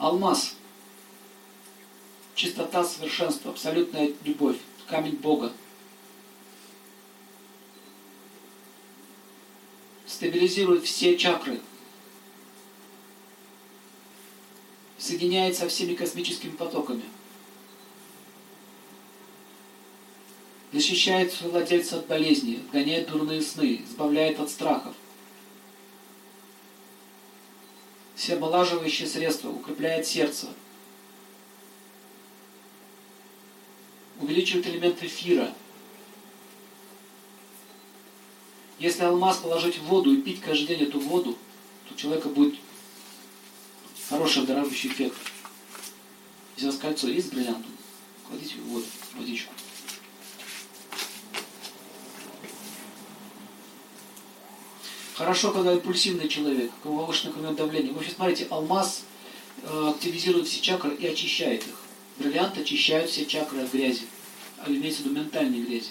Алмаз. Чистота, совершенство, абсолютная любовь, камень Бога. Стабилизирует все чакры. Соединяет со всеми космическими потоками. Защищает владельца от болезней, гоняет дурные сны, избавляет от страхов. Все омолаживающие средства, укрепляет сердце, увеличивает элемент эфира. Если алмаз положить в воду и пить каждый день эту воду, то у человека будет хороший дорогущий эффект. Вас кольцо есть с бриллиантом, кладите в воду, в водичку. Хорошо, когда импульсивный человек, у кого повышенное кровяное давление. Вообще смотрите, алмаз э, активизирует все чакры и очищает их. Бриллиант очищает все чакры от грязи. А имеется в виду ментальной грязи.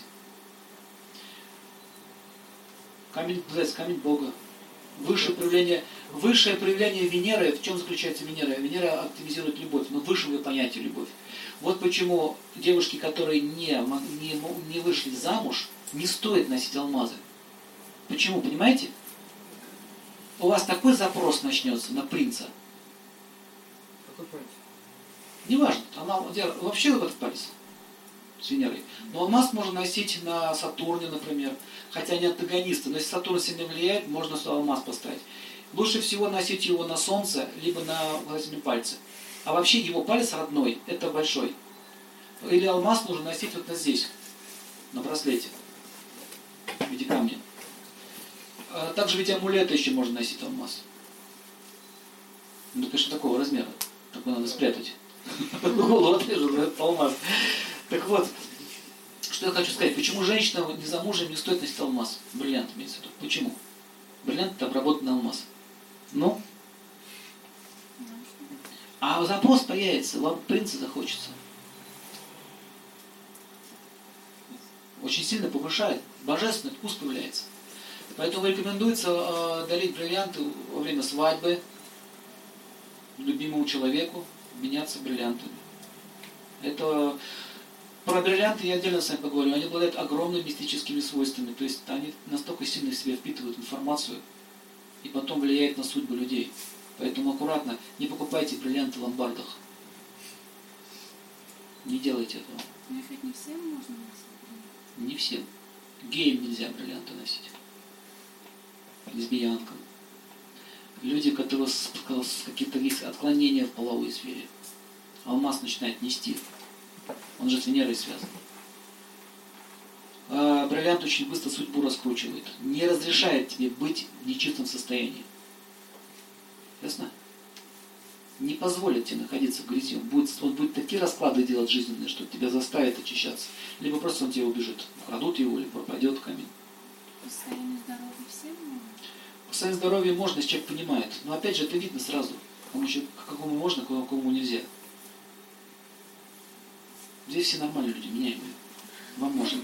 Камень, называется камень Бога. Высшее проявление, высшее проявление Венеры, в чем заключается Венера? Венера активизирует любовь, но высшем ее понятие любовь. Вот почему девушки, которые не, не, не вышли замуж, не стоит носить алмазы. Почему, понимаете? У вас такой запрос начнется на принца. Какой палец? Неважно, она вообще в этот палец с Венерой. Но алмаз можно носить на Сатурне, например. Хотя они антагонисты, но если Сатурн сильно влияет, можно сюда алмаз поставить. Лучше всего носить его на солнце, либо на указательном пальце. А вообще его палец родной, это большой. Или алмаз нужно носить вот здесь, на браслете, в виде камня. А также ведь амулеты еще можно носить алмаз. Ну, конечно, такого размера. Такой надо спрятать. Голову отрежу, алмаз. Так вот, что я хочу сказать. Почему женщина не замужем не стоит носить алмаз? Бриллиант имеется в виду. Почему? Бриллиант это обработанный алмаз. Ну? А запрос появится, вам принца захочется. Очень сильно повышает. Божественный вкус появляется. Поэтому рекомендуется э, дарить бриллианты во время свадьбы любимому человеку, меняться бриллиантами. Это про бриллианты я отдельно с вами поговорю. Они обладают огромными мистическими свойствами. То есть они настолько сильно в себя впитывают информацию и потом влияют на судьбу людей. Поэтому аккуратно, не покупайте бриллианты в ломбардах. Не делайте этого. Но ведь не всем можно носить. Не всем. Геям нельзя бриллианты носить лесбиянкам, люди, которые с, с какие-то есть отклонения в половой сфере. Алмаз начинает нести. Он же с Венерой связан. А бриллиант очень быстро судьбу раскручивает. Не разрешает тебе быть в нечистом состоянии. Ясно? Не позволит тебе находиться в грязи. Он будет, он будет такие расклады делать жизненные, что тебя заставит очищаться. Либо просто он тебе убежит. Украдут его, либо пропадет камень. По своему здоровью можно, если человек понимает. Но опять же, это видно сразу. Кому, какому можно, кому нельзя. Здесь все нормальные люди, меняемые. Вам можно.